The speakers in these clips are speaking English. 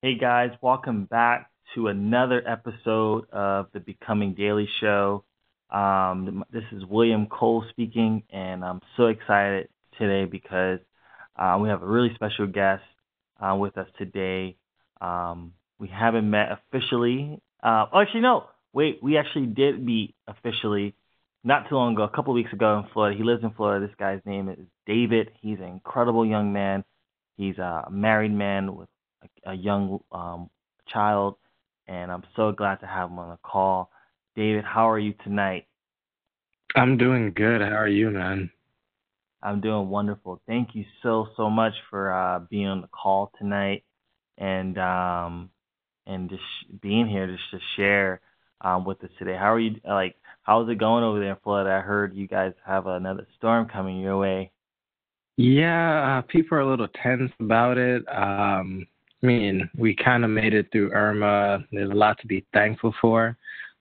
Hey guys, welcome back to another episode of the Becoming Daily Show. Um, this is William Cole speaking, and I'm so excited today because uh, we have a really special guest uh, with us today. Um, we haven't met officially. Uh, oh, actually, no. Wait, we actually did meet officially not too long ago, a couple weeks ago in Florida. He lives in Florida. This guy's name is David. He's an incredible young man. He's a married man with a, young um, child, and I'm so glad to have him on the call. David, how are you tonight? I'm doing good. How are you, man? I'm doing wonderful. Thank you so so much for uh, being on the call tonight, and um, and just being here just to share um, with us today. How are you? Like, how's it going over there in Florida? I heard you guys have another storm coming your way. Yeah, uh, people are a little tense about it. Um, I mean, we kind of made it through Irma. There's a lot to be thankful for.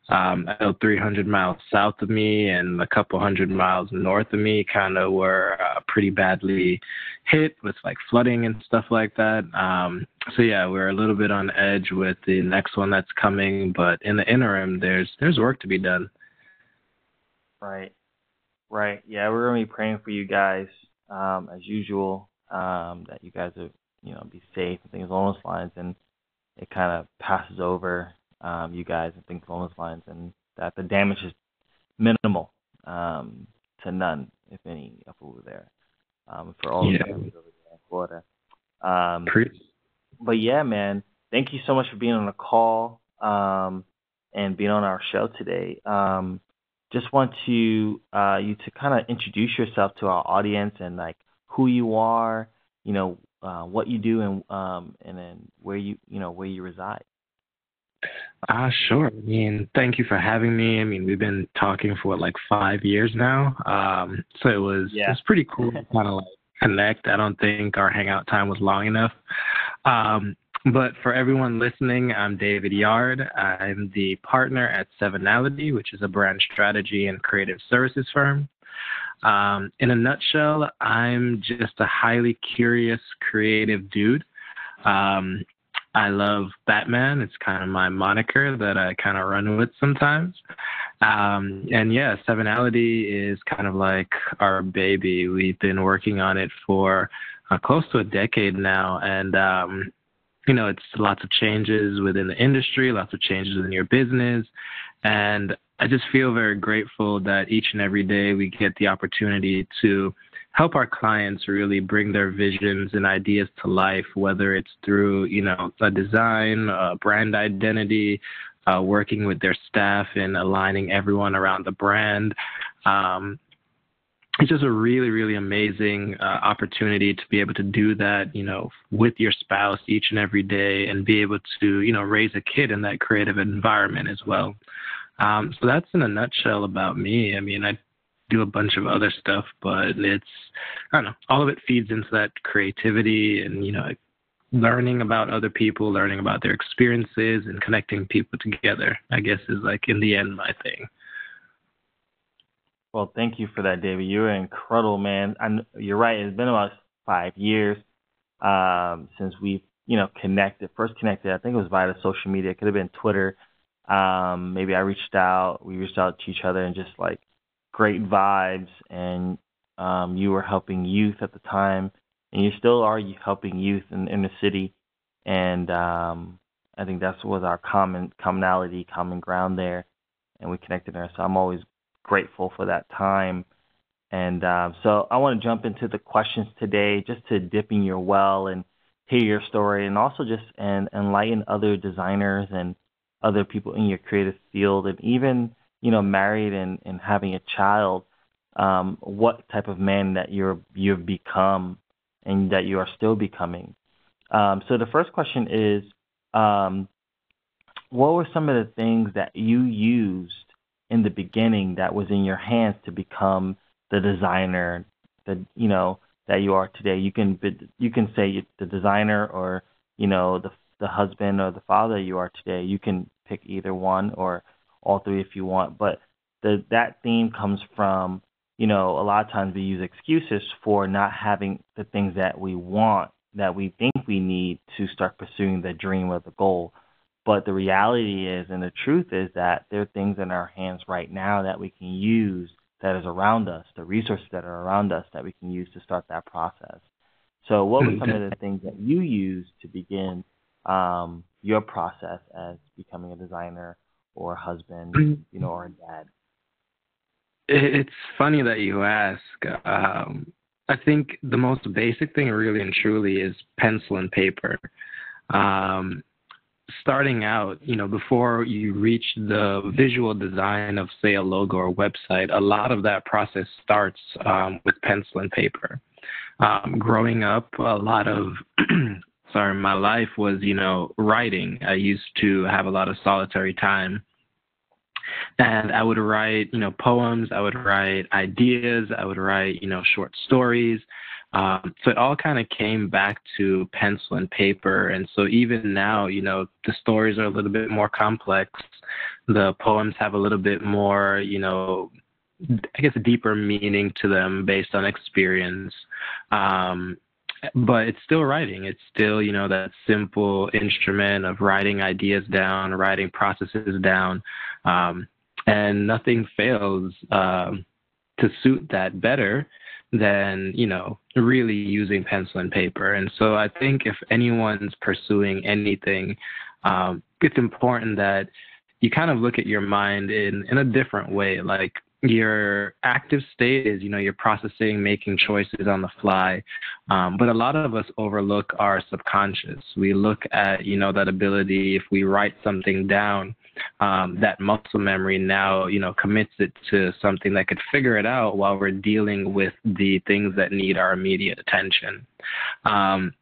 Um, I know 300 miles south of me and a couple hundred miles north of me kind of were uh, pretty badly hit with like flooding and stuff like that. Um, so yeah, we're a little bit on edge with the next one that's coming, but in the interim, there's there's work to be done. Right, right. Yeah, we're gonna be praying for you guys um, as usual. Um, that you guys are you know be safe and things along those lines, and it kind of passes over um, you guys and things along those lines, and that the damage is minimal um, to none, if any, if we were there. Um, for all yeah. the families over there in Florida. Um, but yeah, man, thank you so much for being on the call um, and being on our show today. Um, just want to uh, you to kind of introduce yourself to our audience and like who you are, you know, uh, what you do, and um, and then where you you know where you reside. Uh, sure. I mean, thank you for having me. I mean, we've been talking for like five years now. Um, so it was yeah. it's pretty cool to kind of like connect. I don't think our hangout time was long enough. Um, but for everyone listening, I'm David Yarde. I'm the partner at Sevenality, which is a brand strategy and creative services firm. Um, in a nutshell, I'm just a highly curious, creative dude. Um, I love Batman. It's kind of my moniker that I kind of run with sometimes. Um, and yeah, Sevenality is kind of like our baby. We've been working on it for uh, close to a decade now, and um, you know, it's lots of changes within the industry, lots of changes within your business, and I just feel very grateful that each and every day we get the opportunity to help our clients really bring their visions and ideas to life, whether it's through, you know, a design, a brand identity, uh, working with their staff and aligning everyone around the brand. Um, it's just a really, really amazing uh, opportunity to be able to do that, you know, with your spouse each and every day and be able to, you know, raise a kid in that creative environment as well. Um, so that's in a nutshell about me. I mean, I do a bunch of other stuff, but it's I don't know, all of it feeds into that creativity and you know learning about other people, learning about their experiences and connecting people together. I guess is like in the end my thing. Well, thank you for that, David. You're incredible, man. And you're right. It's been about five years um, since we've you know connected. First connected, I think it was via the social media. It could have been Twitter. Um, maybe I reached out. We reached out to each other and just like great vibes, and um, you were helping youth at the time, and you still are helping youth in, in the city, and um, I think that's was our common commonality, common ground there, and we connected there. So I'm always grateful for that time. And uh, so I want to jump into the questions today, just to dip in your well and hear your story, and also just and enlighten other designers and other people in your creative field, and even you know, married and, and having a child, um, what type of man that you're you've become and that you are still becoming. Um, so the first question is, um, what were some of the things that you used in the beginning that was in your hands to become the designer that you know that you are today? You can you can say the designer or you know the the husband or the father you are today. You can pick either one or all three if you want. But the that theme comes from you know a lot of times we use excuses for not having the things that we want that we think we need to start pursuing the dream or the goal. But the reality is, and the truth is that there are things in our hands right now that we can use that is around us, the resources that are around us that we can use to start that process. So, what were some of the things that you used to begin um, your process as becoming a designer or a husband, you know, or a dad? It's funny that you ask. Um, I think the most basic thing, really and truly, is pencil and paper. Um, starting out, you know, before you reach the visual design of, say, a logo or website, a lot of that process starts um, with pencil and paper. Um, growing up, a lot of sorry, my life was, you know, writing. I used to have a lot of solitary time. And I would write, you know, poems, I would write ideas, I would write, you know, short stories. Um, so it all kind of came back to pencil and paper. And so even now, you know, the stories are a little bit more complex. The poems have a little bit more, you know, I guess a deeper meaning to them based on experience. Um, but it's still writing. It's still, you know, that simple instrument of writing ideas down, writing processes down, um, and nothing fails um, to suit that better than, you know, really using pencil and paper. And so I think if anyone's pursuing anything, um, it's important that you kind of look at your mind in in a different way. Like your active state is you know you're processing making choices on the fly um, but a lot of us overlook our subconscious we look at you know that ability if we write something down um, that muscle memory now you know commits it to something that could figure it out while we're dealing with the things that need our immediate attention. Um,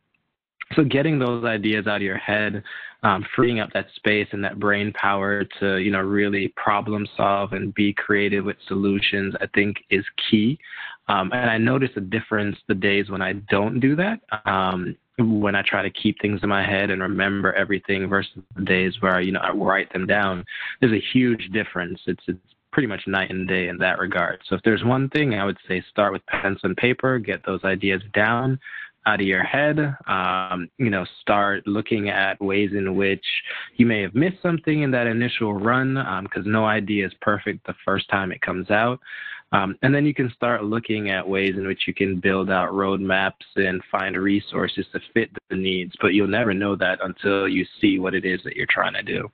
so getting those ideas out of your head um, freeing up that space and that brain power to you know really problem solve and be creative with solutions i think is key um, and i notice a difference the days when i don't do that um, when i try to keep things in my head and remember everything versus the days where you know i write them down there's a huge difference it's it's pretty much night and day in that regard so if there's one thing i would say start with pencil and paper get those ideas down out of your head. Um, you know, start looking at ways in which you may have missed something in that initial run because um, no idea is perfect the first time it comes out. Um, and then you can start looking at ways in which you can build out roadmaps and find resources to fit the needs. But you'll never know that until you see what it is that you're trying to do.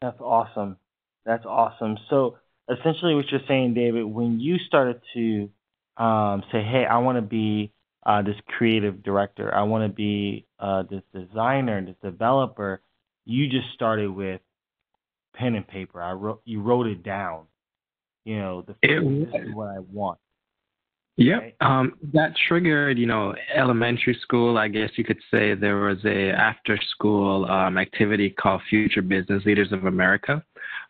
That's awesome. That's awesome. So essentially, what you're saying, David, when you started to um, say, hey, I want to be uh, this creative director. I want to be uh, this designer, this developer. You just started with pen and paper. I wrote, you wrote it down. You know, the it, this is what I want. Yep. Right? Um, that triggered, you know, elementary school. I guess you could say there was a after school um, activity called Future Business Leaders of America.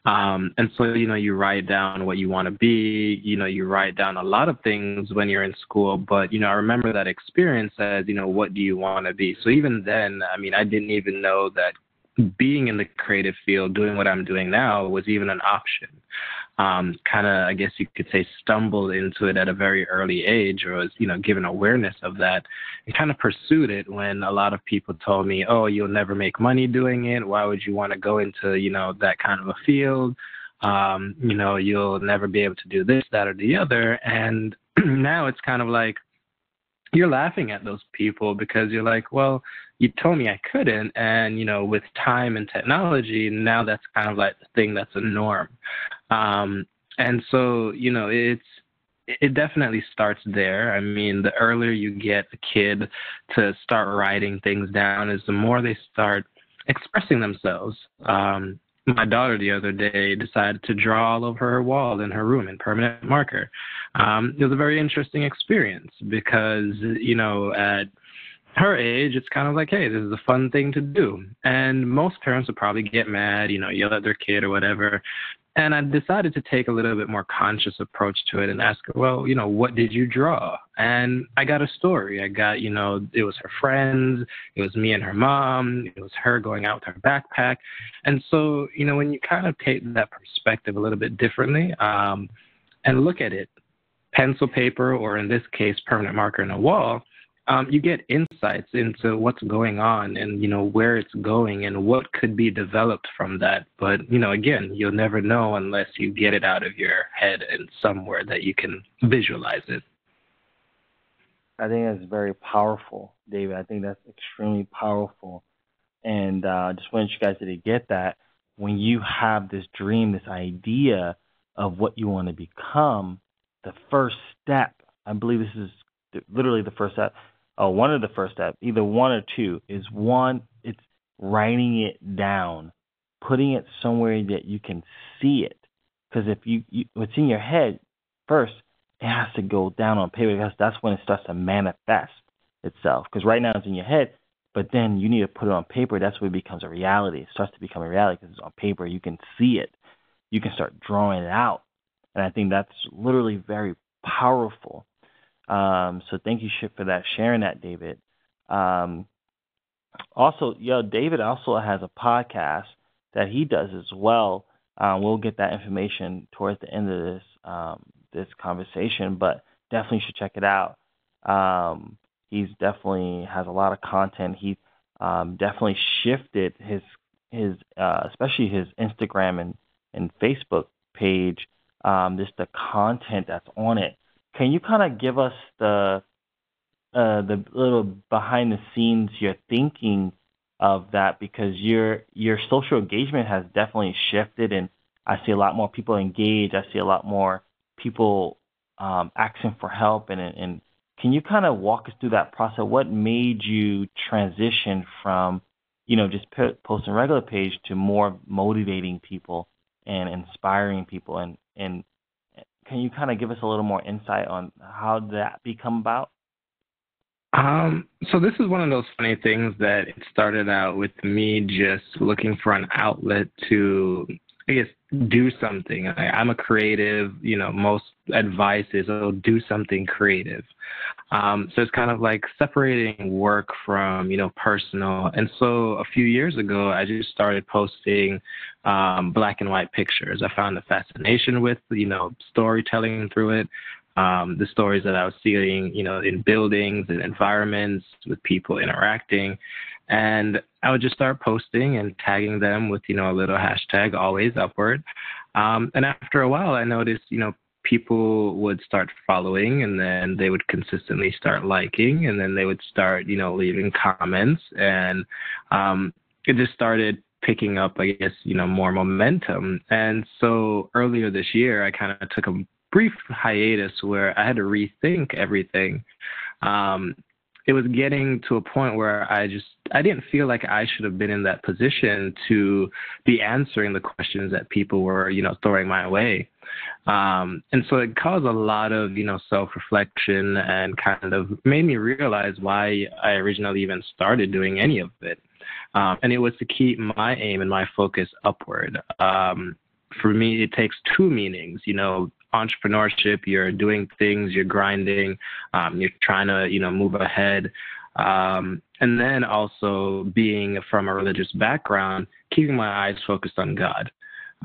Um, and so, you know, you write down what you want to be, you know, you write down a lot of things when you're in school. But, you know, I remember that experience as, you know, what do you want to be? So even then, I mean, I didn't even know that being in the creative field, doing what I'm doing now, was even an option. Um, kind of, I guess you could say, stumbled into it at a very early age, or was, you know, given awareness of that, and kind of pursued it when a lot of people told me, "Oh, you'll never make money doing it. Why would you want to go into, you know, that kind of a field? Um, you know, you'll never be able to do this, that, or the other." And now it's kind of like, you're laughing at those people because you're like, well, you told me I couldn't, and you know, with time and technology, now that's kind of like the thing that's a norm. Um, and so, you know, it's it definitely starts there. I mean, the earlier you get a kid to start writing things down, is the more they start expressing themselves. Um, my daughter the other day decided to draw all over her wall in her room in permanent marker. Um, it was a very interesting experience because, you know, at her age, it's kind of like, hey, this is a fun thing to do. And most parents would probably get mad, you know, yell at their kid or whatever. And I decided to take a little bit more conscious approach to it and ask her, well, you know, what did you draw? And I got a story. I got, you know, it was her friends, it was me and her mom, it was her going out with her backpack. And so, you know, when you kind of take that perspective a little bit differently um, and look at it, pencil paper, or in this case, permanent marker in a wall, um, you get insights into what's going on and you know where it's going and what could be developed from that. But you know, again, you'll never know unless you get it out of your head and somewhere that you can visualize it. I think that's very powerful, David. I think that's extremely powerful, and uh, I just want you guys to get that when you have this dream, this idea of what you want to become, the first step. I believe this is literally the first step uh, one of the first steps, either one or two, is one, it's writing it down, putting it somewhere that you can see it. Because if you, you, what's in your head first, it has to go down on paper because that's when it starts to manifest itself. Because right now it's in your head, but then you need to put it on paper. That's when it becomes a reality. It starts to become a reality because it's on paper. You can see it. You can start drawing it out. And I think that's literally very powerful. Um, so thank you for that, sharing that, David. Um, also, yo, David also has a podcast that he does as well. Um, we'll get that information towards the end of this um, this conversation, but definitely should check it out. Um, he's definitely has a lot of content. He um, definitely shifted his his uh, especially his Instagram and and Facebook page. Um, just the content that's on it can you kind of give us the uh, the little behind the scenes your thinking of that because your your social engagement has definitely shifted and I see a lot more people engaged. I see a lot more people um, asking for help and and can you kind of walk us through that process? What made you transition from you know just posting regular page to more motivating people and inspiring people and can you kind of give us a little more insight on how that become about? Um, so this is one of those funny things that it started out with me just looking for an outlet to, I guess, do something. I, am a creative. You know, most advice is, oh, do something creative. Um, so it's kind of like separating work from, you know, personal. And so a few years ago, I just started posting um, black and white pictures. I found a fascination with, you know, storytelling through it. Um, the stories that I was seeing, you know, in buildings and environments with people interacting. And I would just start posting and tagging them with, you know, a little hashtag always upward. Um, and after a while, I noticed, you know, people would start following and then they would consistently start liking and then they would start, you know, leaving comments. And um, it just started picking up, I guess, you know, more momentum. And so earlier this year, I kind of took a brief hiatus where I had to rethink everything. Um, it was getting to a point where I just I didn't feel like I should have been in that position to be answering the questions that people were you know throwing my way. Um, and so it caused a lot of you know self reflection and kind of made me realize why I originally even started doing any of it. Um, and it was to keep my aim and my focus upward. Um, for me, it takes two meanings. You know, entrepreneurship, you're doing things, you're grinding, um, you're trying to, you know, move ahead. Um, and then also being from a religious background, keeping my eyes focused on God.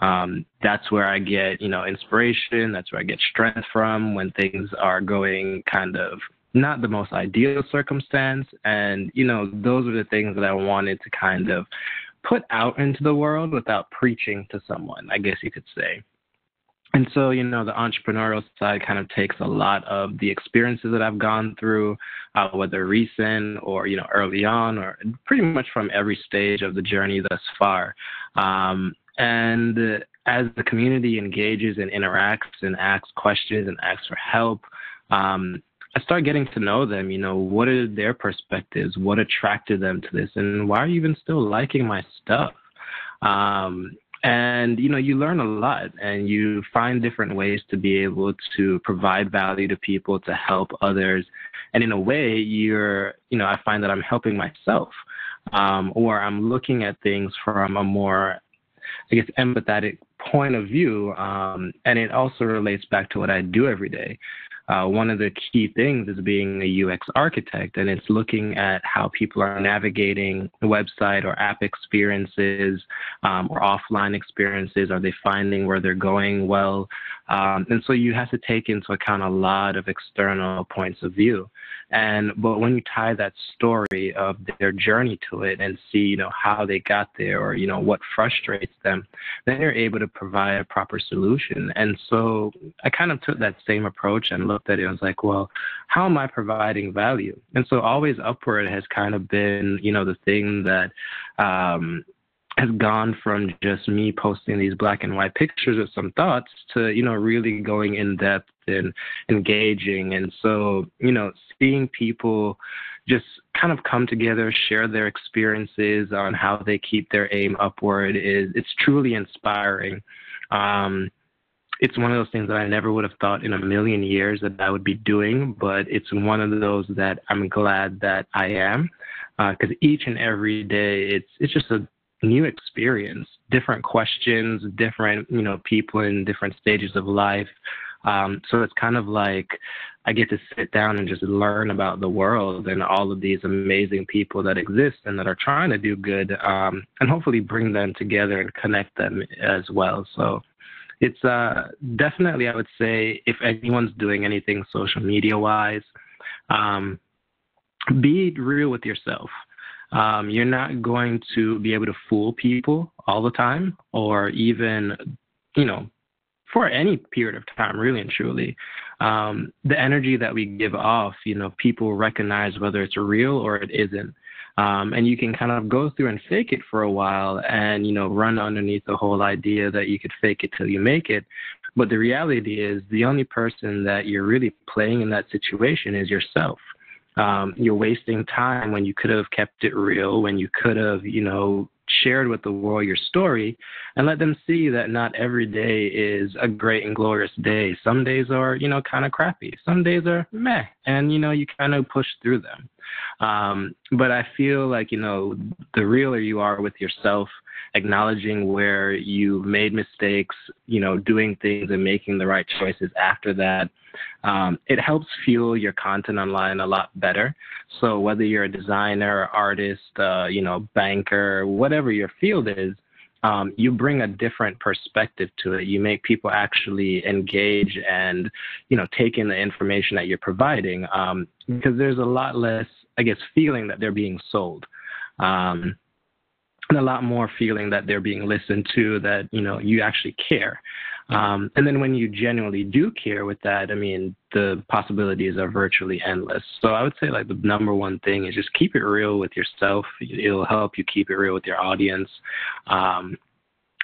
Um, that's where I get, you know, inspiration. That's where I get strength from when things are going kind of not the most ideal circumstance. And, you know, those are the things that I wanted to kind of put out into the world without preaching to someone, I guess you could say. And so, you know, the entrepreneurial side kind of takes a lot of the experiences that I've gone through, uh, whether recent or, you know, early on, or pretty much from every stage of the journey thus far. Um, and as the community engages and interacts and asks questions and asks for help, um, I start getting to know them. You know, what are their perspectives? What attracted them to this? And why are you even still liking my stuff? Um, and you know you learn a lot and you find different ways to be able to provide value to people to help others. And in a way you're you know i find that i'm helping myself um, or i'm looking at things from a more i guess empathetic point of view um, and it also relates back to what i do every day uh, one of the key things is being a UX architect, and it's looking at how people are navigating website or app experiences um, or offline experiences. Are they finding where they're going well? Um, and so you have to take into account a lot of external points of view. And but when you tie that story of their journey to it and see, you know, how they got there or, you know, what frustrates them, then you're able to provide a proper solution. And so I kind of took that same approach and looked at it and was like, well, how am I providing value? And so always upward has kind of been, you know, the thing that um has gone from just me posting these black and white pictures of some thoughts to you know really going in depth and engaging. And so you know seeing people just kind of come together share their experiences on how they keep their aim upward is it's truly inspiring. Um, it's one of those things that I never would have thought in a million years that I would be doing, but it's one of those that I'm glad that I am, because uh, each and every day it's it's just a new experience, different questions, different, you know, people in different stages of life. Um, so it's kind of like I get to sit down and just learn about the world and all of these amazing people that exist and that are trying to do good, um, and hopefully bring them together and connect them as well. So it's uh, definitely, I would say, if anyone's doing anything social media wise, um, be real with yourself. Um, you're not going to be able to fool people all the time, or even, you know, for any period of time, really and truly. Um, the energy that we give off, you know, people recognize whether it's real or it isn't. Um, and you can kind of go through and fake it for a while and, you know, run underneath the whole idea that you could fake it till you make it. But the reality is the only person that you're really playing in that situation is yourself um, you're wasting time when you could have kept it real, when you could have, you know, shared with the world your story and let them see that not every day is a great and glorious day. Some days are, you know, kind of crappy. Some days are meh, and, you know, you kind of push through them. Um, but I feel like, you know, the realer you are with yourself, acknowledging where you made mistakes, you know, doing things and making the right choices after that um, it helps fuel your content online a lot better. So whether you're a designer, artist, uh, you know, banker, whatever your field is, um, you bring a different perspective to it. You make people actually engage and, you know, take in the information that you're providing um, because there's a lot less, I guess, feeling that they're being sold. Um, and a lot more feeling that they're being listened to, that, you know, you actually care. Um, and then when you genuinely do care with that, I mean, the possibilities are virtually endless. So I would say like the number one thing is just keep it real with yourself. It'll help you keep it real with your audience. Um,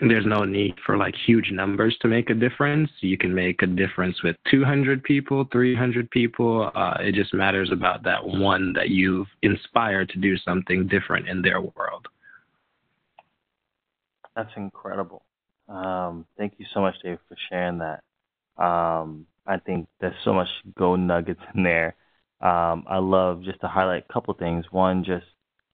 there's no need for like huge numbers to make a difference. You can make a difference with 200 people, 300 people. Uh, it just matters about that one that you've inspired to do something different in their world. That's incredible. Um, thank you so much, Dave, for sharing that. Um, I think there's so much gold nuggets in there. Um, I love just to highlight a couple things. One, just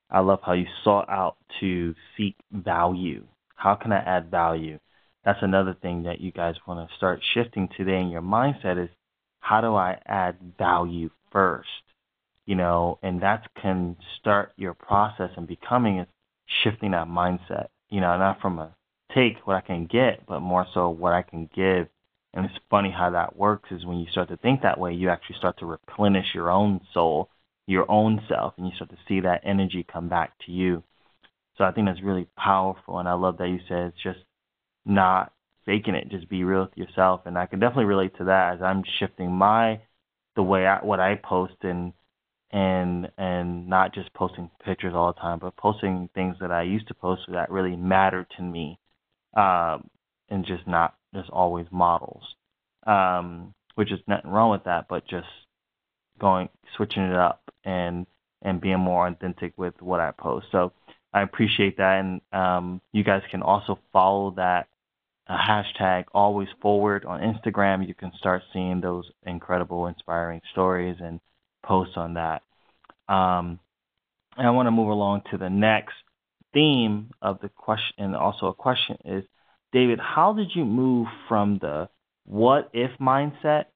I love how you sought out to seek value. How can I add value? That's another thing that you guys want to start shifting today in your mindset is how do I add value first? You know, and that can start your process and becoming is shifting that mindset. You know, not from a take what I can get, but more so what I can give. And it's funny how that works is when you start to think that way, you actually start to replenish your own soul, your own self, and you start to see that energy come back to you. So I think that's really powerful. And I love that you said it's just not faking it, just be real with yourself. And I can definitely relate to that as I'm shifting my the way I what I post and and and not just posting pictures all the time, but posting things that I used to post that really mattered to me um, and just not just always models, um, which is nothing wrong with that, but just going switching it up and and being more authentic with what I post. So I appreciate that, and um, you guys can also follow that uh, hashtag always forward on Instagram. You can start seeing those incredible, inspiring stories and posts on that. Um, and I want to move along to the next theme of the question, and also a question is, David, how did you move from the what if mindset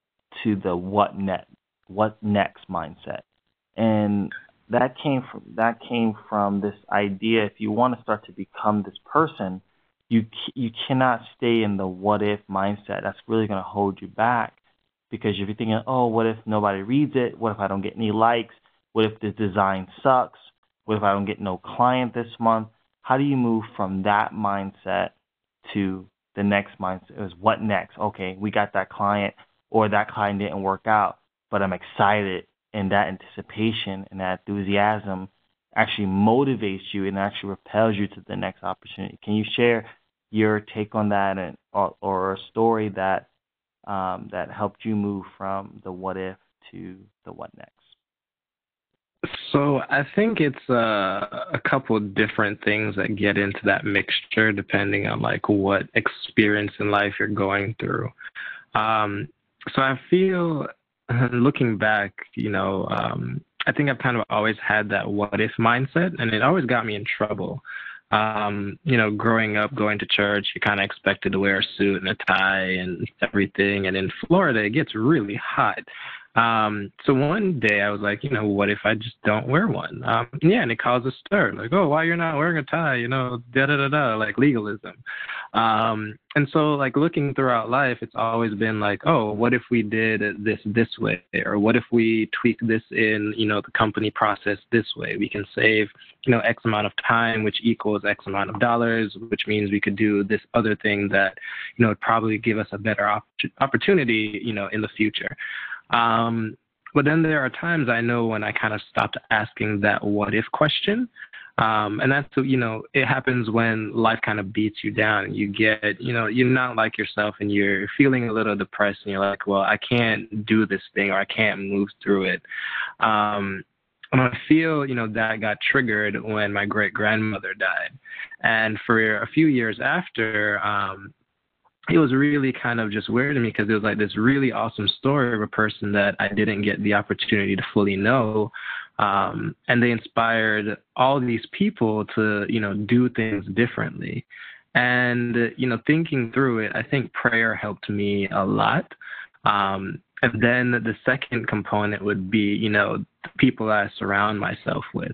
to the what net what next mindset? And that came from that came from this idea if you want to start to become this person, you you cannot stay in the what if mindset. That's really going to hold you back because if you're thinking, oh, what if nobody reads it? What if I don't get any likes? What if the design sucks? What if I don't get no client this month? How do you move from that mindset to the next mindset? Is what next? Okay, we got that client, or that client didn't work out, but I'm excited, and that anticipation and that enthusiasm actually motivates you and actually repels you to the next opportunity. Can you share your take on that and or, or a story that um, that helped you move from the what if to the what next? So I think it's uh, a couple different things that get into that mixture, depending on like what experience in life you're going through. Um, so I feel, looking back, you know, um, I think I've kind of always had that what if mindset, and it always got me in trouble um, you know, growing up, going to church, you kind of expected to wear a suit and a tie and everything. And in Florida, it gets really hot. Um, so one day I was like, you know, what if I just don't wear one? Um, yeah, and it caused a stir, like, oh, why you're not wearing a tie? You know, da da da da, like legalism. Um, and so like looking throughout life, it's always been like, oh, what if we did this this way, or what if we tweak this in, you know, the company process this way? We can save, you know, X amount of time, which equals X amount of dollars, which means we could do this other thing that, you know, would probably give us a better op- opportunity, you know, in the future. Um, but then there are times I know when I kind of stopped asking that what if question. Um, and that's, you know, it happens when life kind of beats you down and you get, you know, you're not like yourself and you're feeling a little depressed and you're like, well, I can't do this thing or I can't move through it. Um, and I feel, you know, that got triggered when my great grandmother died. And for a few years after, um, it was really kind of just weird to me because it was like this really awesome story of a person that I didn't get the opportunity to fully know. Um, and they inspired all these people to, you know, do things differently. And, you know, thinking through it, I think prayer helped me a lot. Um, and then the second component would be, you know, the people I surround myself with.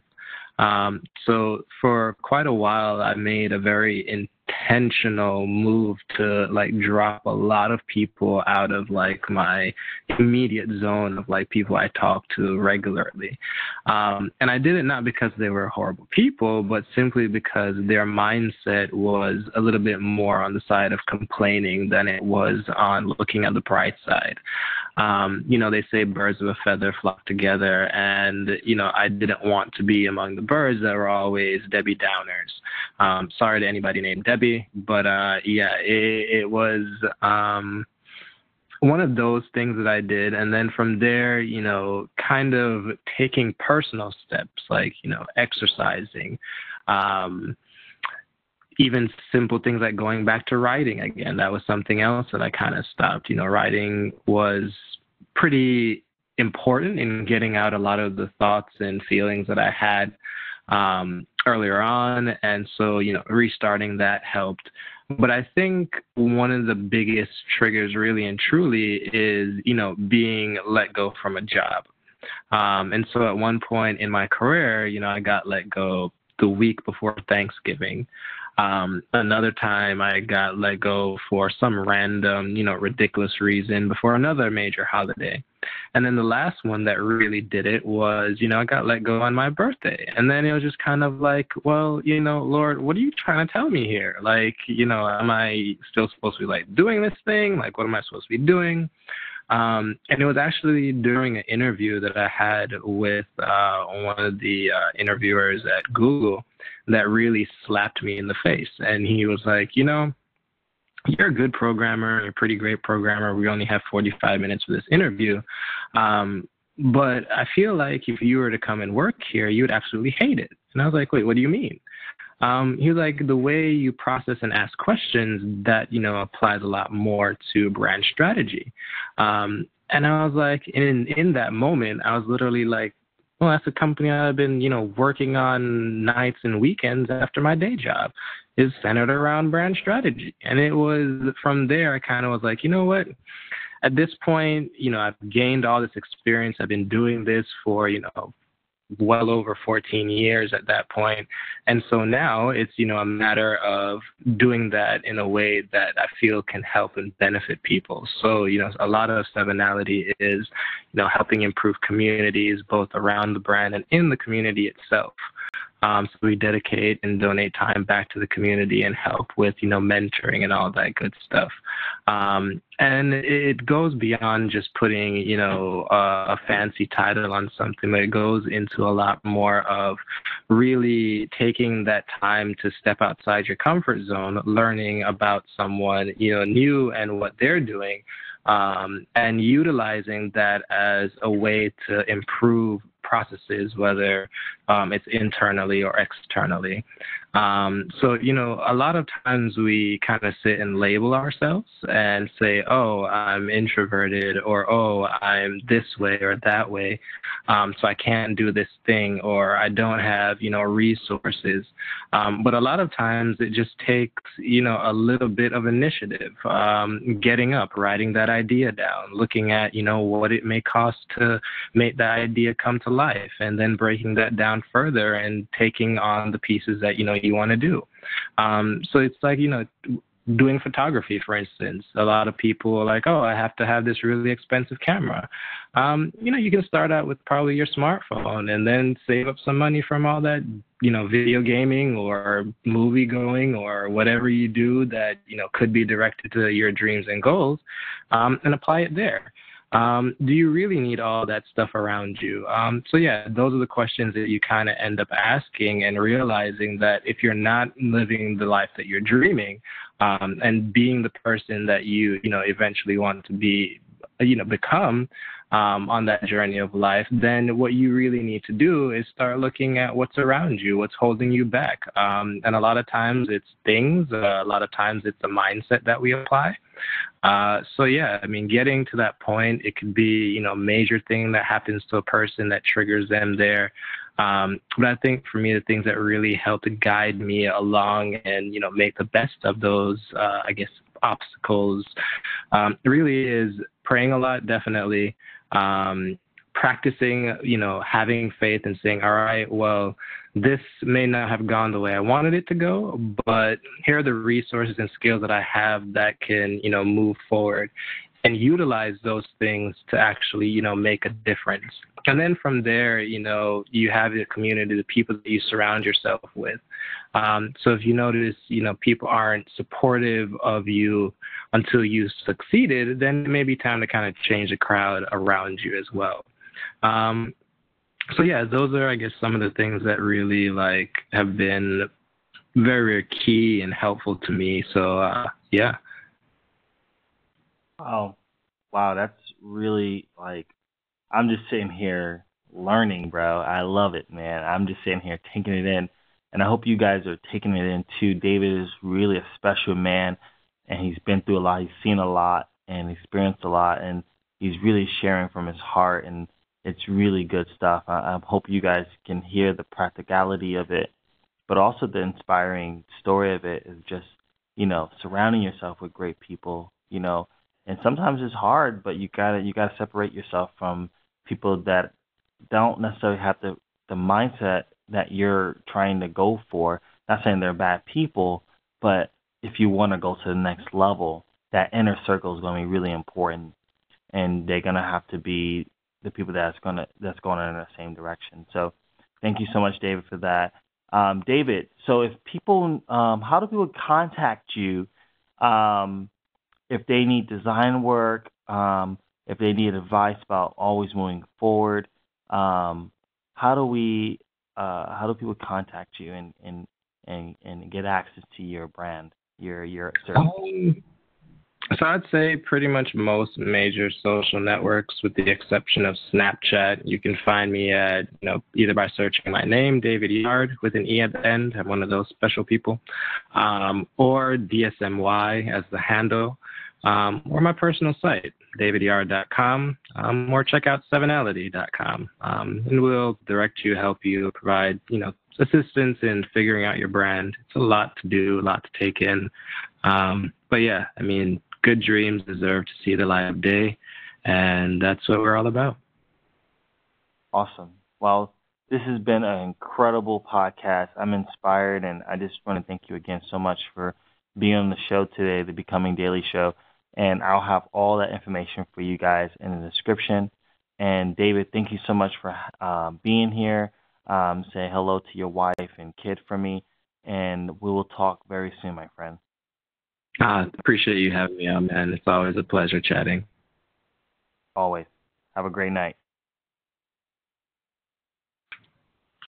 Um, so for quite a while, I made a very intentional move to like drop a lot of people out of like my immediate zone of like people I talk to regularly. Um, and I did it not because they were horrible people, but simply because their mindset was a little bit more on the side of complaining than it was on looking at the bright side. Um, you know, they say birds of a feather flock together, and you know, I didn't want to be among the birds that were always Debbie Downers. Um, sorry to anybody named Debbie, but uh, yeah, it, it was um, one of those things that I did, and then from there, you know, kind of taking personal steps like you know, exercising. Um, even simple things like going back to writing again. That was something else that I kind of stopped. You know, writing was pretty important in getting out a lot of the thoughts and feelings that I had um, earlier on. And so, you know, restarting that helped. But I think one of the biggest triggers, really and truly, is, you know, being let go from a job. Um, and so at one point in my career, you know, I got let go the week before Thanksgiving. Um, another time I got let go for some random, you know, ridiculous reason before another major holiday. And then the last one that really did it was, you know, I got let go on my birthday. And then it was just kind of like, well, you know, Lord, what are you trying to tell me here? Like, you know, am I still supposed to be like doing this thing? Like, what am I supposed to be doing? Um, and it was actually during an interview that I had with uh, one of the uh, interviewers at Google that really slapped me in the face. And he was like, you know, you're a good programmer, you're a pretty great programmer. We only have 45 minutes for this interview. Um, but I feel like if you were to come and work here, you would absolutely hate it. And I was like, wait, what do you mean? Um, he was like, the way you process and ask questions, that, you know, applies a lot more to brand strategy. Um, and I was like, in, in that moment, I was literally like, well, that's a company I've been, you know, working on nights and weekends after my day job is centered around brand strategy. And it was from there I kind of was like, you know what? At this point, you know, I've gained all this experience. I've been doing this for, you know, well over 14 years at that point. And so now it's, you know, a matter of doing that in a way that I feel can help and benefit people. So, you know, a lot of Sevenality is, you know, helping improve communities both around the brand and in the community itself. Um, so we dedicate and donate time back to the community and help with, you know, mentoring and all that good stuff. Um, and it goes beyond just putting, you know, a fancy title on something, but it goes into a lot more of really taking that time to step outside your comfort zone, learning about someone, you know, new and what they're doing. Um, and utilizing that as a way to improve processes, whether um, it's internally or externally. Um, so, you know, a lot of times we kind of sit and label ourselves and say, oh, I'm introverted, or oh, I'm this way or that way, um, so I can't do this thing, or I don't have, you know, resources. Um, but a lot of times it just takes, you know, a little bit of initiative, um, getting up, writing that idea down, looking at, you know, what it may cost to make that idea come to life, and then breaking that down further and taking on the pieces that, you know, you want to do. Um, so it's like, you know, doing photography, for instance. A lot of people are like, oh, I have to have this really expensive camera. Um, you know, you can start out with probably your smartphone and then save up some money from all that, you know, video gaming or movie going or whatever you do that, you know, could be directed to your dreams and goals um, and apply it there. Um, do you really need all that stuff around you? Um, so yeah, those are the questions that you kind of end up asking and realizing that if you're not living the life that you're dreaming um, and being the person that you you know eventually want to be, you know, become, um, on that journey of life, then what you really need to do is start looking at what's around you, what's holding you back. Um, and a lot of times it's things, uh, a lot of times it's the mindset that we apply. Uh, so yeah, I mean, getting to that point, it could be you know a major thing that happens to a person that triggers them there. Um, but I think for me, the things that really help to guide me along and you know make the best of those, uh, I guess, obstacles, um, really is praying a lot, definitely um, practicing, you know, having faith and saying, all right, well, this may not have gone the way I wanted it to go, but here are the resources and skills that I have that can, you know, move forward and utilize those things to actually, you know, make a difference. And then from there, you know, you have the community, the people that you surround yourself with. Um, so if you notice, you know, people aren't supportive of you until you succeeded, then it may be time to kind of change the crowd around you as well. Um, so yeah, those are, I guess, some of the things that really like have been very, very key and helpful to me. So uh, yeah. Oh, wow, that's really like I'm just sitting here learning, bro. I love it, man. I'm just sitting here taking it in, and I hope you guys are taking it in too. David is really a special man, and he's been through a lot. He's seen a lot and experienced a lot, and he's really sharing from his heart, and it's really good stuff. I, I hope you guys can hear the practicality of it, but also the inspiring story of it is just you know surrounding yourself with great people. You know, and sometimes it's hard, but you gotta you gotta separate yourself from people that don't necessarily have the the mindset that you're trying to go for. Not saying they're bad people, but if you want to go to the next level, that inner circle is going to be really important, and they're going to have to be the people that's going to that's going in the same direction. So, thank you so much, David, for that. Um, David, so if people, um, how do people contact you? Um, if they need design work, um, if they need advice about always moving forward, um, how do we uh, how do people contact you and, and and and get access to your brand, your your service? So I'd say pretty much most major social networks, with the exception of Snapchat. You can find me at you know either by searching my name, David Yarde, with an e at the end. I'm one of those special people, um, or DSMY as the handle um, or my personal site, davidyarde.com, um, or check out sevenality.com. Um, and we'll direct you, help you, provide, you know, assistance in figuring out your brand. It's a lot to do, a lot to take in. Um, but yeah, I mean, good dreams deserve to see the light of day, and that's what we're all about. Awesome. Well, this has been an incredible podcast. I'm inspired, and I just want to thank you again so much for being on the show today, the Becoming Daily Show. And I'll have all that information for you guys in the description. And David, thank you so much for uh, being here. Um, say hello to your wife and kid for me, and we will talk very soon, my friend. Uh, appreciate you having me on, man. It's always a pleasure chatting. Always. Have a great night.